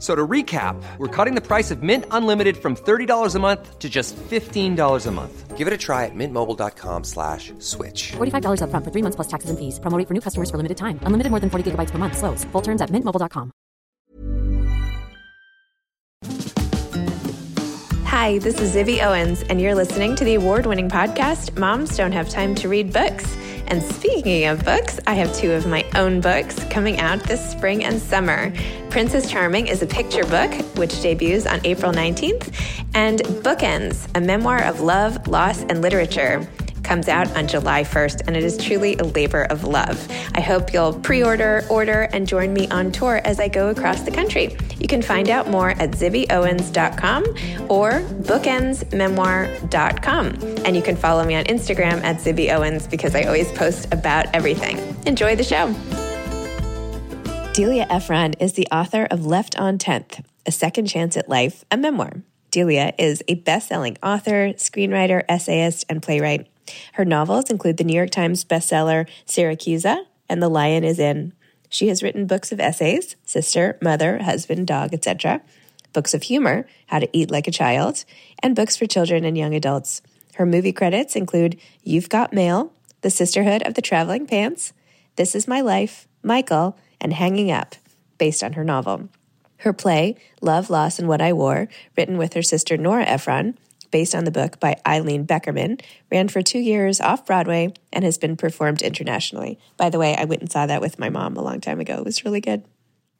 F- So to recap, we're cutting the price of Mint Unlimited from $30 a month to just $15 a month. Give it a try at mintmobile.com slash switch. $45 upfront for three months plus taxes and fees. Promo rate for new customers for limited time. Unlimited more than 40 gigabytes per month. Slows. Full terms at mintmobile.com. Hi, this is Zibby Owens, and you're listening to the award winning podcast, Moms Don't Have Time to Read Books. And speaking of books, I have two of my own books coming out this spring and summer. Princess Charming is a picture book, which debuts on April 19th, and Bookends, a memoir of love, loss, and literature comes out on July 1st, and it is truly a labor of love. I hope you'll pre order, order, and join me on tour as I go across the country. You can find out more at zibbyowens.com or bookendsmemoir.com. And you can follow me on Instagram at zibbyowens because I always post about everything. Enjoy the show. Delia Ephron is the author of Left on 10th, A Second Chance at Life, a memoir. Delia is a best selling author, screenwriter, essayist, and playwright. Her novels include the New York Times bestseller Siracusa and The Lion is In. She has written books of essays, Sister, Mother, Husband, Dog, etc., books of humor, How to Eat Like a Child, and books for children and young adults. Her movie credits include You've Got Mail, The Sisterhood of the Traveling Pants, This Is My Life, Michael, and Hanging Up, based on her novel. Her play, Love, Loss, and What I Wore, written with her sister Nora Ephron, based on the book by Ilene Beckerman, ran for two years off Broadway and has been performed internationally. By the way, I went and saw that with my mom a long time ago. It was really good.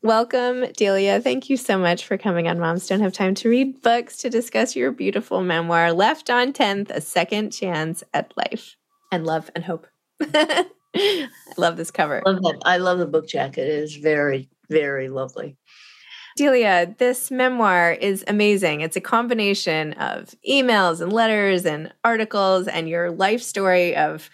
Welcome, Delia. Thank you so much for coming on Moms Don't Have Time to Read Books to discuss your beautiful memoir, Left on 10th A Second Chance at Life and Love and Hope. I love this cover. Love that. I love the book jacket. It is very, very lovely. Delia, this memoir is amazing. It's a combination of emails and letters and articles and your life story of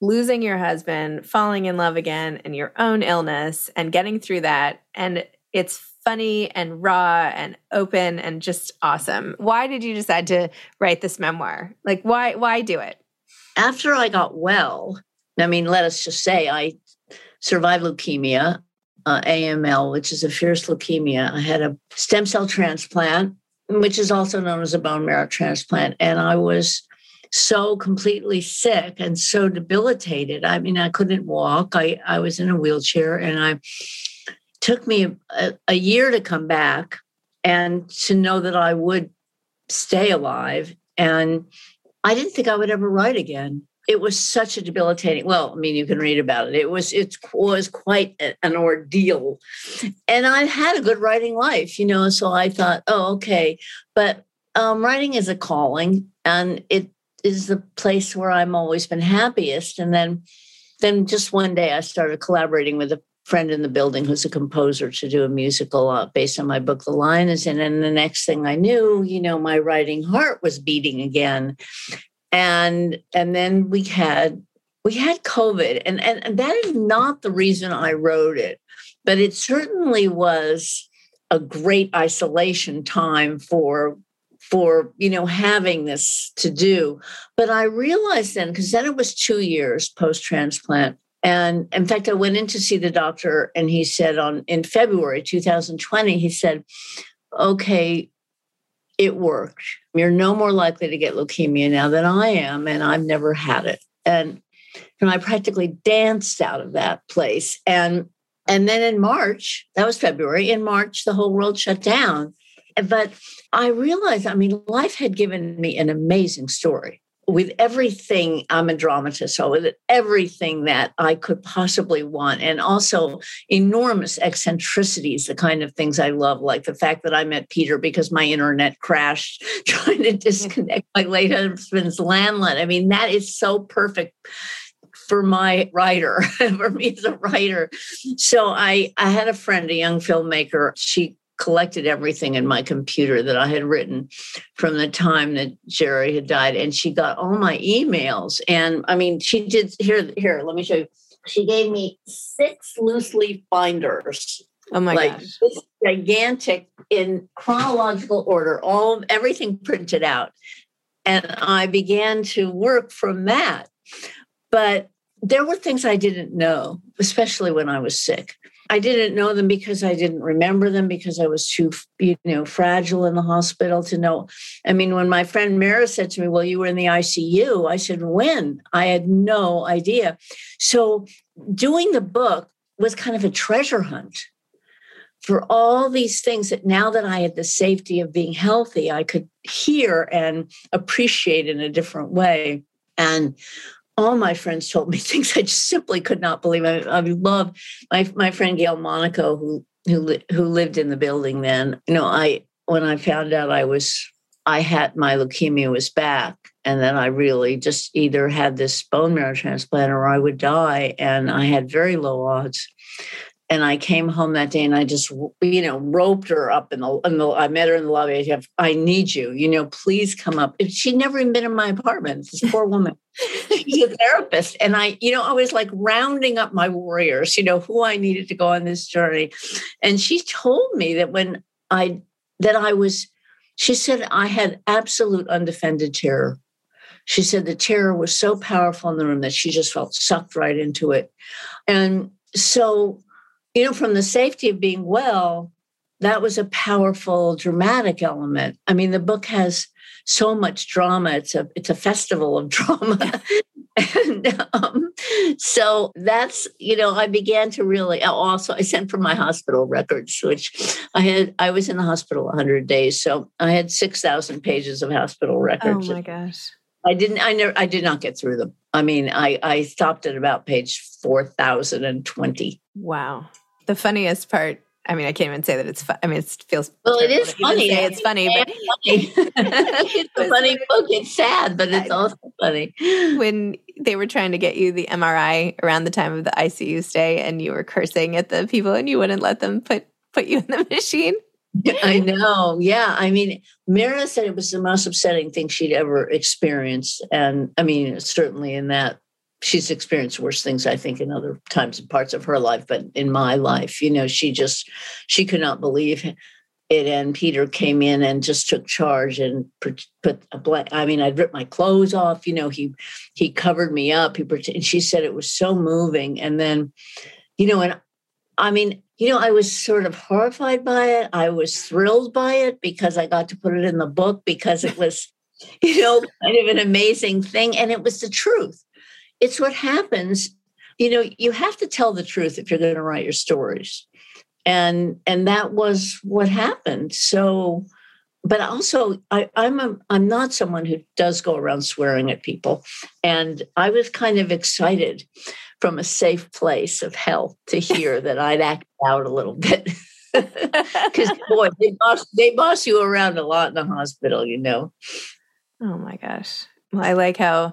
losing your husband, falling in love again, and your own illness and getting through that. And it's funny and raw and open and just awesome. Why did you decide to write this memoir? Like why why do it? After I got well, I mean, let us just say I survived leukemia, uh, AML, which is a fierce leukemia. I had a stem cell transplant, which is also known as a bone marrow transplant. And I was so completely sick and so debilitated. I mean, I couldn't walk. I, I was in a wheelchair and I took me a, a year to come back and to know that I would stay alive. And I didn't think I would ever write again. It was such a debilitating. Well, I mean, you can read about it. It was it was quite an ordeal, and I had a good writing life, you know. So I thought, oh, okay. But um, writing is a calling, and it is the place where I'm always been happiest. And then, then just one day, I started collaborating with a friend in the building who's a composer to do a musical uh, based on my book the lion is in and the next thing i knew you know my writing heart was beating again and and then we had we had covid and and, that is not the reason i wrote it but it certainly was a great isolation time for for you know having this to do. But i realized then because then it was two years post transplant and in fact, I went in to see the doctor, and he said on in February 2020, he said, "Okay, it worked. You're no more likely to get leukemia now than I am, and I've never had it." And and I practically danced out of that place. And and then in March, that was February. In March, the whole world shut down. But I realized, I mean, life had given me an amazing story with everything i'm a dramatist so with everything that i could possibly want and also enormous eccentricities the kind of things i love like the fact that i met peter because my internet crashed trying to mm-hmm. disconnect my late husband's landline. I mean that is so perfect for my writer for me as a writer. So i i had a friend a young filmmaker. She collected everything in my computer that I had written from the time that Jerry had died. And she got all my emails. And I mean, she did here, here, let me show you. She gave me six loose leaf binders. Oh my like gosh. This gigantic in chronological order, all everything printed out. And I began to work from that. But there were things I didn't know, especially when I was sick. I didn't know them because I didn't remember them because I was too, you know, fragile in the hospital to know. I mean, when my friend Mara said to me, Well, you were in the ICU, I said, When? I had no idea. So doing the book was kind of a treasure hunt for all these things that now that I had the safety of being healthy, I could hear and appreciate in a different way. And all my friends told me things I just simply could not believe. I, I love my my friend Gail Monaco, who who who lived in the building then. You know, I when I found out I was I had my leukemia was back, and then I really just either had this bone marrow transplant or I would die, and I had very low odds and I came home that day and I just, you know, roped her up in the, in the I met her in the lobby. I said, I need you, you know, please come up. She'd never even been in my apartment. This poor woman. She's a therapist. And I, you know, I was like rounding up my warriors, you know, who I needed to go on this journey. And she told me that when I, that I was, she said I had absolute undefended terror. She said the terror was so powerful in the room that she just felt sucked right into it. And so you know, from the safety of being well, that was a powerful dramatic element. I mean, the book has so much drama. It's a it's a festival of drama. and um, so that's you know i began to really oh, also i sent for my hospital records which i had i was in the hospital 100 days so i had 6000 pages of hospital records oh my gosh i didn't i never i did not get through them i mean i i stopped at about page 4020 wow the funniest part I mean, I can't even say that it's. fun. I mean, it feels. Well, it is funny. it's funny, but funny. it's a funny book. It's sad, but it's also funny. When they were trying to get you the MRI around the time of the ICU stay, and you were cursing at the people, and you wouldn't let them put put you in the machine. I know. Yeah. I mean, Mira said it was the most upsetting thing she'd ever experienced, and I mean, certainly in that she's experienced worse things i think in other times and parts of her life but in my life you know she just she could not believe it and peter came in and just took charge and put a blank i mean i'd ripped my clothes off you know he he covered me up he and she said it was so moving and then you know and i mean you know i was sort of horrified by it i was thrilled by it because i got to put it in the book because it was you know kind of an amazing thing and it was the truth it's what happens you know you have to tell the truth if you're going to write your stories. And and that was what happened. So but also I, i'm a, i'm not someone who does go around swearing at people. And i was kind of excited from a safe place of health to hear that i'd act out a little bit. Because boy they boss they boss you around a lot in the hospital you know? Oh my gosh. Well i like how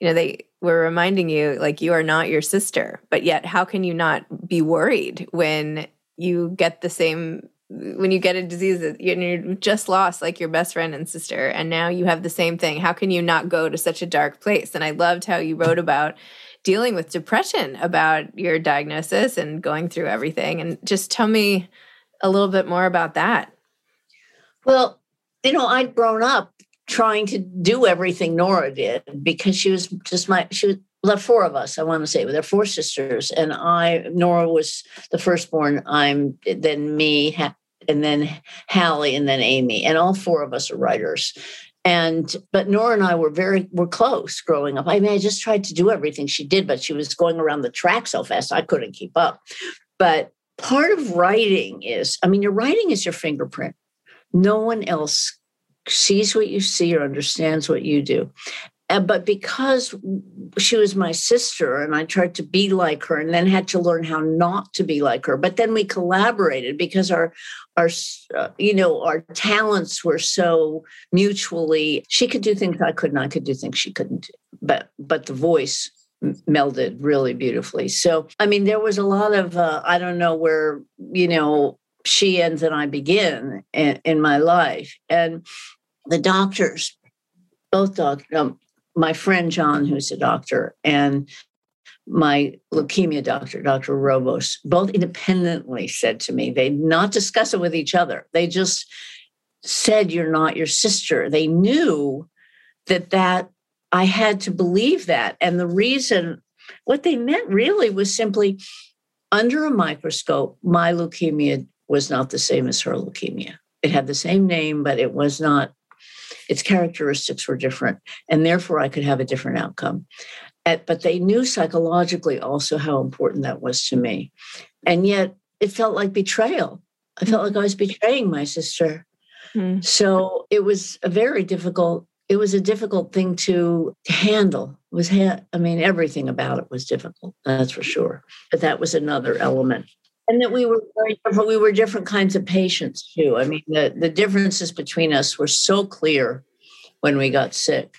you know they we're reminding you like you are not your sister, but yet how can you not be worried when you get the same when you get a disease that you're just lost like your best friend and sister and now you have the same thing? How can you not go to such a dark place? And i loved how you wrote about dealing with depression about your diagnosis and going through everything and just tell me a little bit more about that. Well you know i'd grown up trying to do everything nora did because she was just my she was left four of us i want to say there are four sisters and i nora was the firstborn i'm then me and then Hallie and then Amy. And all four of us are writers. And but Nora and I were very were close growing up. I mean, I just tried to do everything she did, but she was going around the track so fast I couldn't keep up. But part of writing is, I mean, your writing is your fingerprint. No one else sees what you see or understands what you do but because she was my sister and I tried to be like her and then had to learn how not to be like her. But then we collaborated because our our uh, you know our talents were so mutually she could do things I couldn't I could do things she couldn't but but the voice melded really beautifully. So I mean there was a lot of uh, I don't know where you know she ends and I begin in, in my life and the doctors both doctors, um, my friend John, who's a doctor, and my leukemia doctor, Dr. Roboz, both independently said to me, they not discuss it with each other. They just said, You're not your sister. They knew that that I had to believe that. And the reason, what they meant really was simply under a microscope, my leukemia was not the same as her leukemia. It had the same name, but it was not its characteristics were different, and therefore I could have a different outcome. but they knew psychologically also how important that was to me. And yet it felt like betrayal. I felt like I was betraying my sister. Mm. So it was a very difficult it was a difficult thing to handle it was ha- i mean everything about it was difficult that's for sure but that was another element and that we were very different. We were different kinds of patients too. I mean, the, the differences between us were so clear when we got sick.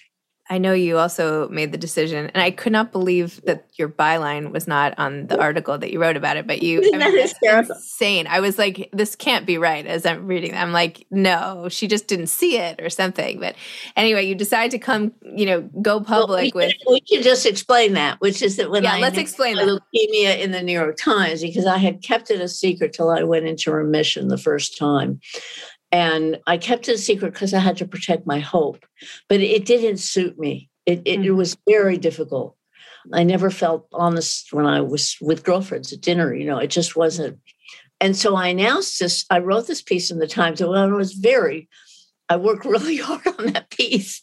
I know you also made the decision, and I could not believe that your byline was not on the article that you wrote about it. But you, I mean, that's insane. I was like, this can't be right. As I'm reading, I'm like, no, she just didn't see it or something. But anyway, you decide to come, you know, go public well, we with. we should just explain that, which is that when yeah, I let's explain that. leukemia in the New York Times because I had kept it a secret till I went into remission the first time. And I kept it a secret because I had to protect my hope, but it didn't suit me. It, it, mm-hmm. it was very difficult. I never felt honest when I was with girlfriends at dinner. You know, it just wasn't. And so I announced this. I wrote this piece in the Times, and I was very. I worked really hard on that piece,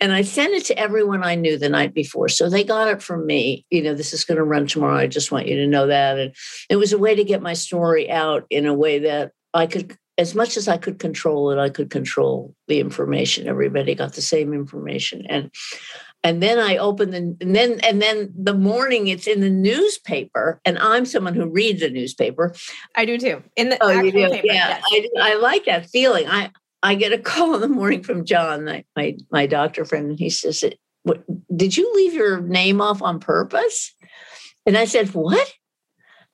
and I sent it to everyone I knew the night before. So they got it from me. You know, this is going to run tomorrow. I just want you to know that. And it was a way to get my story out in a way that I could as much as I could control it, I could control the information. Everybody got the same information. And and then I open the and then and then the morning it's in the newspaper, and I'm someone who reads a newspaper. I do too. In the oh, you do? Paper, yeah, yes. I, I like that feeling. I I get a call in the morning from John, my my, my doctor friend, and he says, "Did you leave your name off on purpose?" And I said, "What?"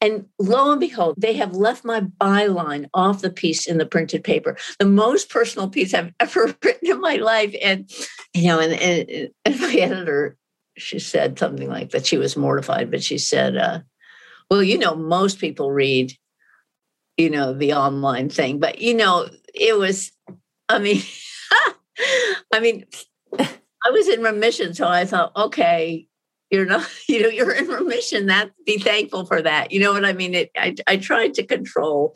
And lo and behold, they have left my byline off the piece in the printed paper, the most personal piece I've ever written in my life. And, you know, and, and, and my editor, she said something like that. She was mortified, but she said, uh, well, you know, most people read, you know, the online thing, but, you know, it was, I mean, I mean, I was in remission. So I thought, okay, you're not you know you're in remission. That be thankful for that. You know what i mean? It, I, I tried to control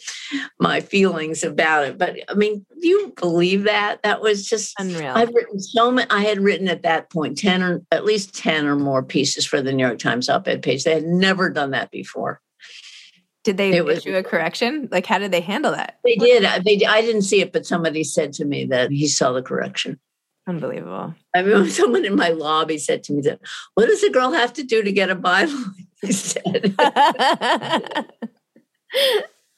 my feelings about it but i mean do you believe that? That was just unreal. I've written so many i had written at that point 10 or at least 10 or more pieces for the new york times op-ed page. They had never done that before. Did they it issue a correction? Like how did they handle that? They did. They i didn't see it but somebody said to me that he saw the correction Unbelievable. I remember someone in my lobby said to me that, what does a girl have to do to get a Bible? He said.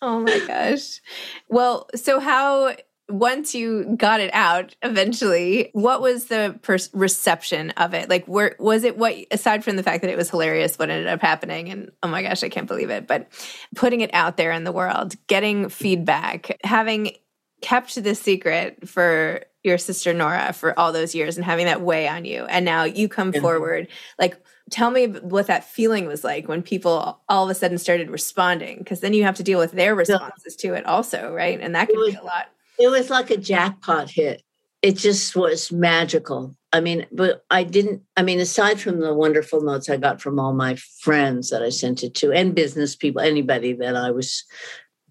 oh my gosh. Well, so how once you got it out eventually, what was the per- reception of it? Like, where was it? What aside from the fact that it was hilarious, what ended up happening, and oh my gosh, I can't believe it. But putting it out there in the world, getting feedback, having kept the secret for your sister Nora for all those years, and having that weigh on you, and now you come yeah. forward, like tell me what that feeling was like when people all of a sudden started responding because then you have to deal with their responses to it also right? And that can was, be a lot. It was like a jackpot hit. It just was magical. I mean but i didn't i mean aside from the wonderful notes i got from all my friends that i sent it to and business people anybody that i was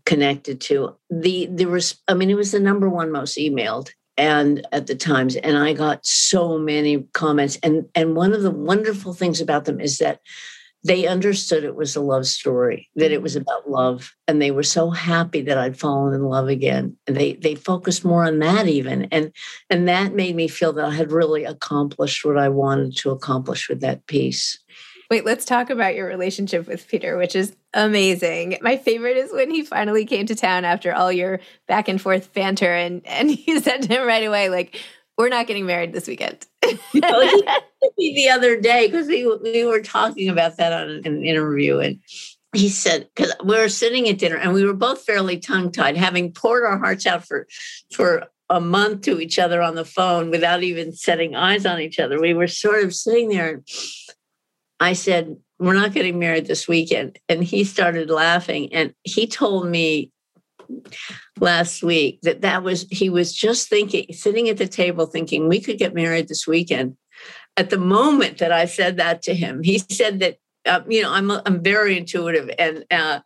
connected to the there was i mean it was the number one most emailed and at the times and i got so many comments and and one of the wonderful things about them is that they understood it was a love story that it was mm-hmm. about love and they were so happy that i'd fallen in love again and they they focused more on that even and and that made me feel that i had really accomplished what i wanted to accomplish with that piece Wait, let's talk about your relationship with Peter, which is amazing. My favorite is when he finally came to town after all your back and forth banter, and and you said to him right away, like, "We're not getting married this weekend." you know, he the other day because we we were talking about that on an interview, and he said because we were sitting at dinner and we were both fairly tongue tied, having poured our hearts out for for a month to each other on the phone without even setting eyes on each other. We were sort of sitting there I said, We're not getting married this weekend. And he started laughing. And he told me last week that that was, he was just thinking, sitting at the table thinking, we could get married this weekend. At the moment that I said that to him, he said that, uh, you know, I'm, I'm very intuitive and, uh,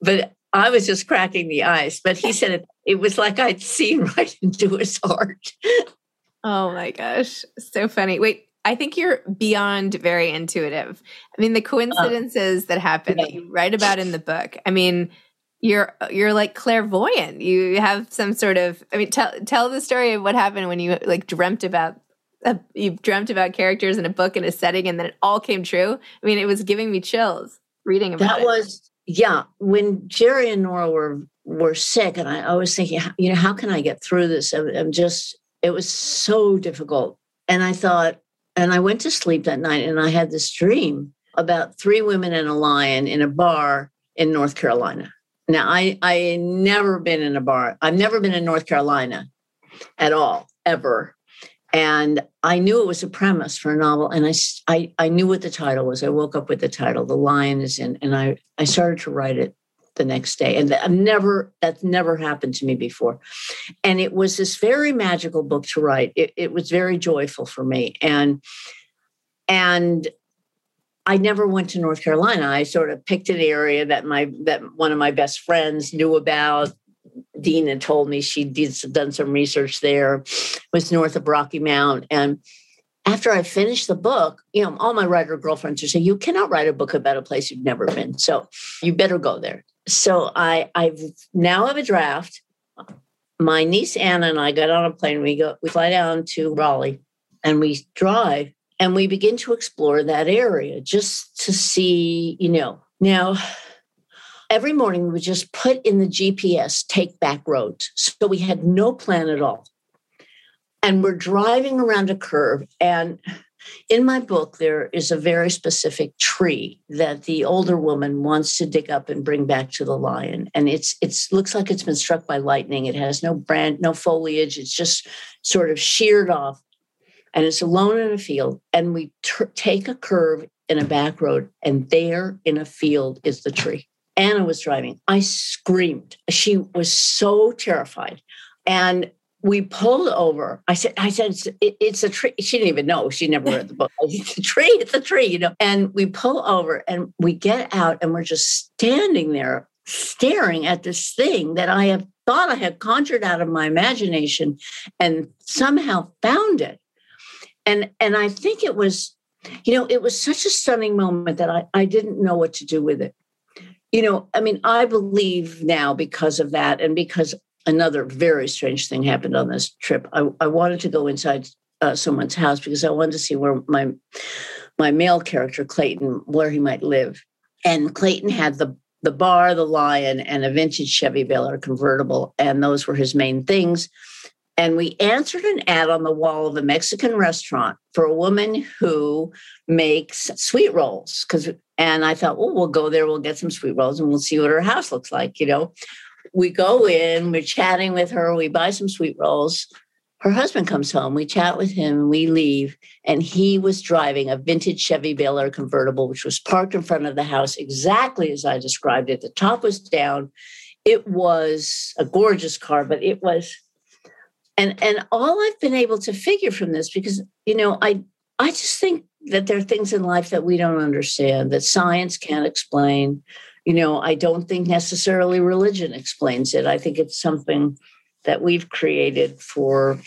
but I was just cracking the ice. But he said it, it was like I'd seen right into his heart. Oh my gosh. So funny. Wait, I think you're beyond very intuitive. I mean, the coincidences that happen that you write about in the book. I mean, you're you're like clairvoyant. You have some sort of. I mean, tell tell the story of what happened when you like dreamt about. You dreamt about characters in a book in a setting, and then it all came true. I mean, it was giving me chills reading about that. It. Was yeah. When Jerry and Nora were were sick, and I, I was thinking, you know, how can I get through this? I'm, I'm just. It was so difficult, and I thought, and I went to sleep that night and I had this dream about three women and a lion in a bar in North Carolina. Now, I, I never been in a bar. I've never been in North Carolina at all, ever. And I knew it was a premise for a novel. And I, I, I knew what the title was. I woke up with the title, The Lion is in. And I, I started to write it the next day. And I've never, that's never happened to me before. And it was this very magical book to write. It, it was very joyful for me. And, and I never went to North Carolina. I sort of picked an area that my, that one of my best friends knew about. Dina told me she did done some research there, was north of Rocky Mount. And after I finished the book, you know, all my writer girlfriends would say, You cannot write a book about a place you've never been. So you better go there so I I now have a draft. My niece Anna and I got on a plane. We go we fly down to Raleigh and we drive and we begin to explore that area just to see, you know. Now every morning we would just put in the GPS take back roads. So we had no plan at all. And we're driving around a curve and in my book, there is a very specific tree that the older woman wants to dig up and bring back to the lion. And it's it's looks like it's been struck by lightning. It has no brand, no foliage. It's just sort of sheared off. And it's alone in a field. And we t- take a curve in a back road, and there in a field is the tree. Anna was driving. I screamed. She was so terrified. And we pulled over. I said, I said, it's, it, it's, a tree. She didn't even know. She never read the book. It's a tree. It's a tree, you know. And we pull over and we get out and we're just standing there staring at this thing that I have thought I had conjured out of my imagination and somehow found it. And, and I think it was, you know, it was such a stunning moment that I, I didn't know what to do with it. You know, I mean, I believe now because of that and because another very strange thing happened on this trip. I, I wanted to go inside uh, someone's house because I wanted to see where my my male character Clayton where he might live. And Clayton had the the bar, the lion, and a vintage Chevy Bel Air convertible. And those were his main things. And we answered an ad on the wall of a Mexican restaurant for a woman who makes sweet rolls. Because and I thought, well, we'll go there, we'll get some sweet rolls, and we'll see what her house looks like. You know, we go in, we're chatting with her, we buy some sweet rolls. Her husband comes home, we chat with him, we leave, and he was driving a vintage Chevy Bel Air convertible, which was parked in front of the house exactly as I described it. The top was down. It was a gorgeous car, but it was and and all I've been able to figure from this, because you know, I I just think that there are things in life that we don't understand, that science can't explain. You know, I don't think necessarily religion explains it. I think it's something that we've created for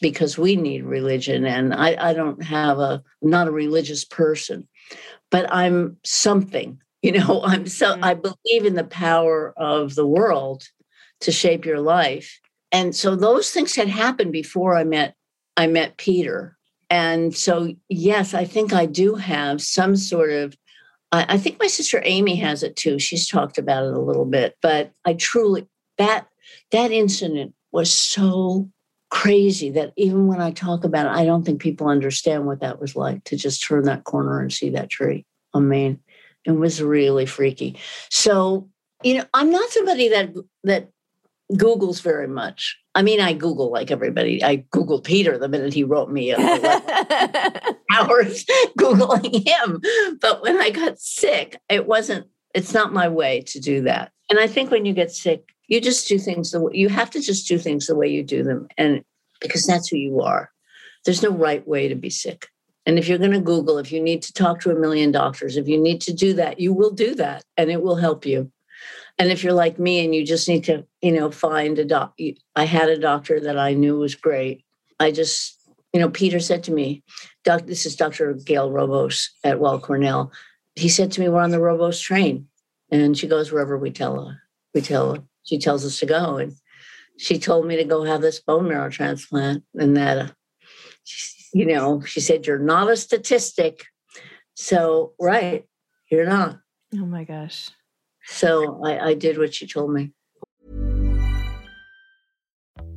because we need religion. And I, I don't have a I'm not a religious person, but I'm something. You know, I'm so I mm. believe in the power of the world to shape your life. And so those things had happened before I met I met Peter. And so yes, I think I do have some sort of I, I think my sister Amy has it too. She's talked about it a little bit, but I truly that that incident was so crazy that even when I talk about it, I don't think people understand what that was like to just turn that corner and see that tree. I mean, it was really freaky. So, you know, I'm not somebody that that Googles very much. I mean, I Google like everybody. I Googled Peter the minute he wrote me hours Googling him. But when I got sick, it wasn't, it's not my way to do that. And I think when you get sick, you just do things the way you have to just do things the way you do them. And because that's who you are. There's no right way to be sick. And if you're going to Google, if you need to talk to a million doctors, if you need to do that, you will do that and it will help you. And if you're like me and you just need to, you know, find a doc, I had a doctor that I knew was great. I just, you know, Peter said to me, Doc, this is Dr. Gail Roboz at Weill Cornell. He said to me, We're on the Roboz train. And she goes wherever we tell her. We tell her. She tells us to go. And she told me to go have this bone marrow transplant and that, uh, you know, she said, You're not a statistic. So, right, you're not. Oh my gosh. So I, I did what she told me.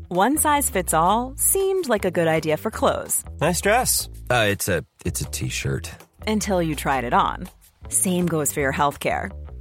One size fits all seemed like a good idea for clothes. Nice dress. Uh, it's a it's a t-shirt. Until you tried it on. Same goes for your health care.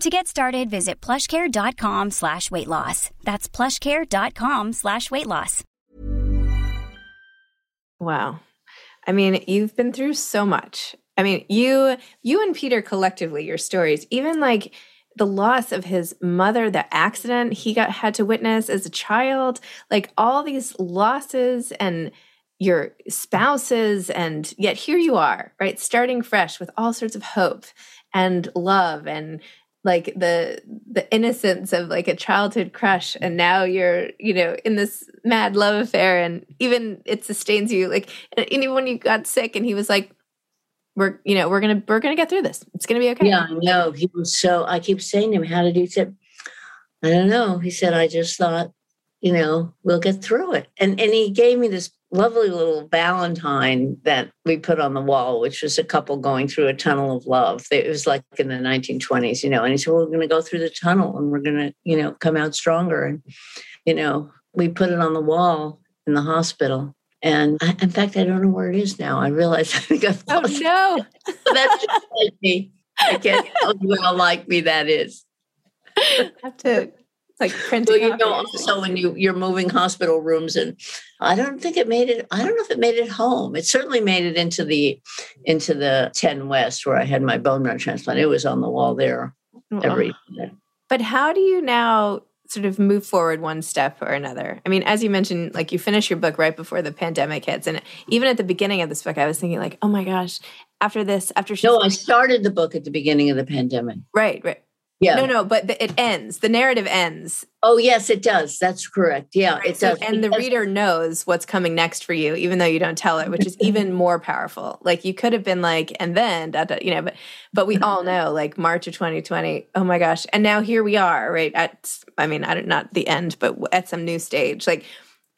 To get started, visit plushcare.com slash weight loss. That's plushcare.com slash weight loss. Wow. I mean, you've been through so much. I mean, you you and Peter collectively, your stories, even like the loss of his mother, the accident he got had to witness as a child, like all these losses and your spouses and yet here you are, right? Starting fresh with all sorts of hope and love and like the the innocence of like a childhood crush and now you're you know in this mad love affair and even it sustains you like and even when you got sick and he was like we're you know we're gonna we're gonna get through this. It's gonna be okay. Yeah no he was so i keep saying to him how did he said i don't know. He said i just thought you know we'll get through it. And and he gave me this lovely little Valentine that we put on the wall, which was a couple going through a tunnel of love. It was like in the 1920s, you know. And he said, well, "We're going to go through the tunnel, and we're going to, you know, come out stronger." And you know, we put it on the wall in the hospital. And I, in fact, I don't know where it is now. I realize I think I've Oh no. That's just like me. I can't tell you how like me that is. I have to like print Well, you know, also when you you're moving hospital rooms, and I don't think it made it. I don't know if it made it home. It certainly made it into the into the Ten West where I had my bone marrow transplant. It was on the wall there every. But how do you now sort of move forward one step or another? I mean, as you mentioned, like you finish your book right before the pandemic hits. And even at the beginning of this book, I was thinking, like, oh my gosh, after this, after she's No, I started the book at the beginning of the pandemic. right, right. Yeah. No, no, but the, it ends. The narrative ends. Oh, yes, it does. That's correct. Yeah, Right? it So- does. and the reader knows what's coming next for you, even though you don't tell it, which is even more powerful. Like you could have been like, and then, da, da, you know, but but we all know, like March of 2020. Oh my gosh! And now here we are, right at, I mean, I don't not the end, but at some new stage. Like,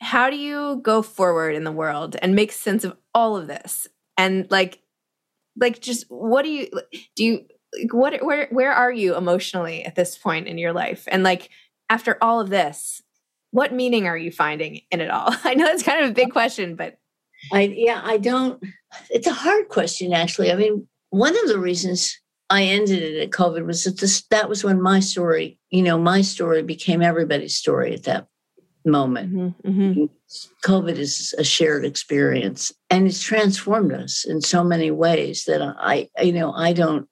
how do you go forward in the world and make sense of all of this? And like, like, just what do you do? You like, what where where are you emotionally at this point in your life? And like after all of this, what meaning are you finding in it all? I know it's kind of a big question, but I yeah, I don't. It's a hard question, actually. I mean, one of the reasons I ended it at COVID was that this that was when my story, you know, my story became everybody's story at that moment. Mm-hmm. COVID is a shared experience, and it's transformed us in so many ways that I, you know, I don't.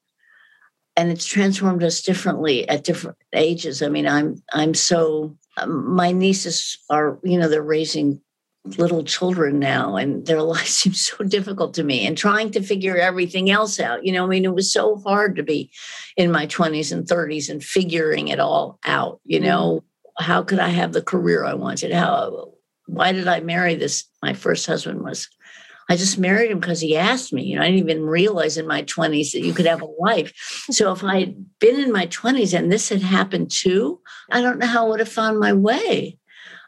And it's transformed us differently at different ages. I mean, I'm I'm so um, my nieces are, you know, they're raising little children now and their lives seem so difficult to me and trying to figure everything else out. You know i mean it was so hard to be in my 20s and 30s and figuring it all out you know? How could i have the career i wanted? How why did i marry this my first husband was i just married him because he asked me you know i didn't even realize in my 20s that you could have a wife so if i had been in my 20s and this had happened too i don't know how i would have found my way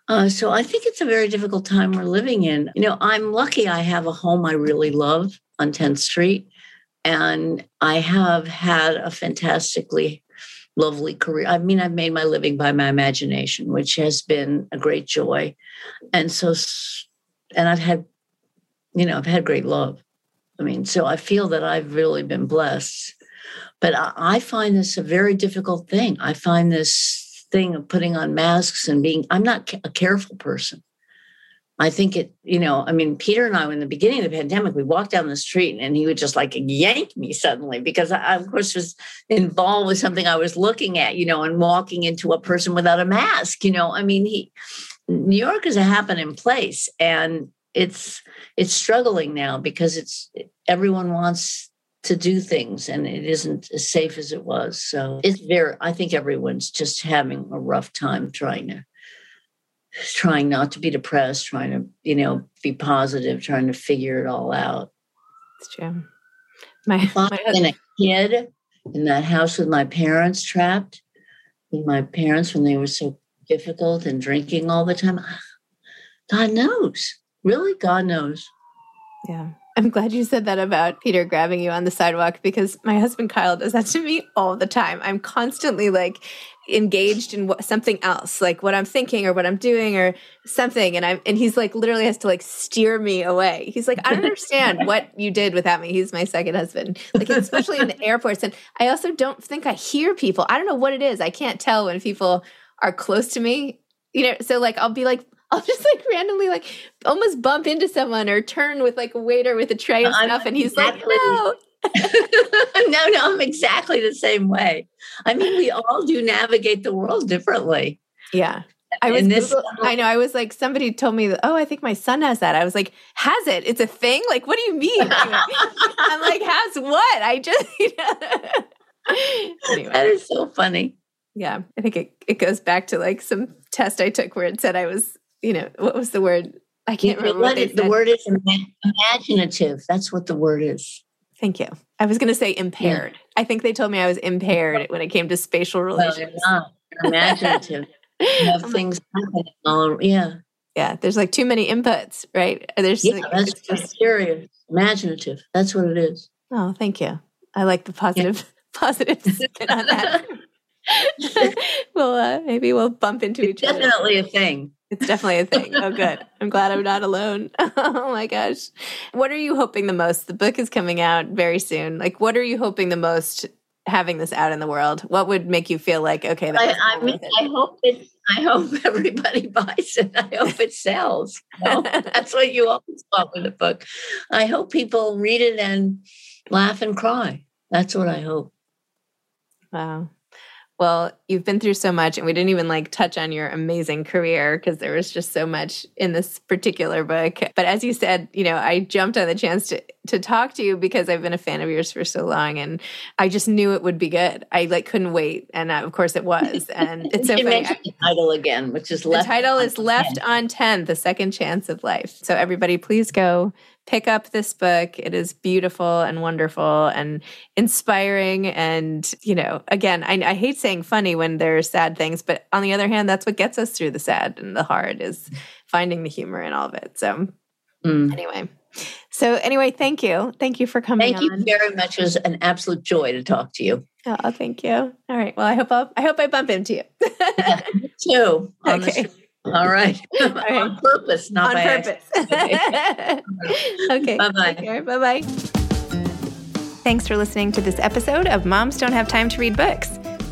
uh, so I think it's a very difficult time we're living in. You know, I'm lucky I have a home I really love on 10th Street, and I have had a fantastically lovely career. I mean, I've made my living by my imagination, which has been a great joy. And so, and I've had, you know, I've had great love. I mean, so I feel that I've really been blessed. But I, I find this a very difficult thing. I find this thing of putting on masks and being i'm not a careful person i think it you know i mean peter and i in the beginning of the pandemic we walked down the street and he would just like yank me suddenly because i of course was involved with something i was looking at you know and walking into a person without a mask you know i mean he new york is a happening place and it's it's struggling now because it's everyone wants to do things and it isn't as safe as it was. So it's very i think everyone's just having a rough time trying to trying not to be depressed trying to you know be positive trying to figure it all out. It's true. My, my and a kid in that house with my parents trapped with my parents when they were so difficult and drinking all the time ah, god knows really god knows yeah I'm glad you said that about Peter grabbing you on the sidewalk because my husband Kyle does that to me all the time. I'm constantly like engaged in what, something else, like what I'm thinking or what I'm doing or something, and I'm and he's like literally has to like steer me away. He's like, I don't understand what you did without me. He's my second husband, like especially in the airports, and I also don't think I hear people. I don't know what it is. I can't tell when people are close to me. You know, so like I'll be like I'll just like randomly like almost bump into someone or turn with like a waiter with a tray of I'm stuff and he's exactly- like, no. no, no, I'm exactly the same way. I mean, we all do navigate the world differently. Yeah. I was this- Google- I know I was like somebody told me that, oh I think my son has that. I was like, has it? It's a thing? Like what do you mean? I'm like, has what? I just you know. anyway. That is so funny. Yeah. I think it, it goes back to like some test I took where it said I was, you know, what was the word? I can't You remember it- the word is imaginative. That's what the word is. Thank you. I was going to say impaired. I think they told me I was impaired when it came to spatial Well, relations. you're not. You're imaginative. You have I'm like, things happening all yeah. Yeah, there's like too many inputs, right? There's Yeah, like, that's just- curious, imaginative. That's what it is. oh, thank you. I like the positive positive spin on that. well, uh, maybe we'll bump into It's each other. definitely a thing. It's definitely a thing. Oh, good. I'm glad I'm not alone. oh my gosh. What are you hoping the most? The book is coming out very soon. Like, what are you hoping the most having this out in the world? What would make you feel like, okay, that I, I mean? I hope it. I hope everybody buys it. I hope it sells. You know? That's what you always want with a book. I hope people read it and laugh and cry. That's what I hope. Wow. Well, you've been through so much, and we didn't even like touch on your amazing career because there was just so much in this particular book. But as you said, you know, I jumped on the chance to to talk to you because I've been a fan of yours for so long, and I just knew it would be good. I like couldn't wait, and uh, of course it was. And it's so funny. the title again, which is The left. title on is Left on Tenth, The Second Chance of Life. So, everybody, please go pick up this book. It is beautiful and wonderful and inspiring. And, you know, again, I, I hate saying funny when there's sad things, but on the other hand, that's what gets us through the sad and the hard is finding the humor in all of it. So, Mm. anyway. So, anyway, thank you. Thank you for coming Thank you on. very much. It was an absolute joy to talk to you. Oh, thank you. All right. Well, I hope I'll, I hope I bump into you. Too. on the Okay. All right. right. on purpose, not on by purpose. accident. okay. Bye-bye. Bye bye. Thanks for listening to this episode of Moms Don't Have Time to Read Books.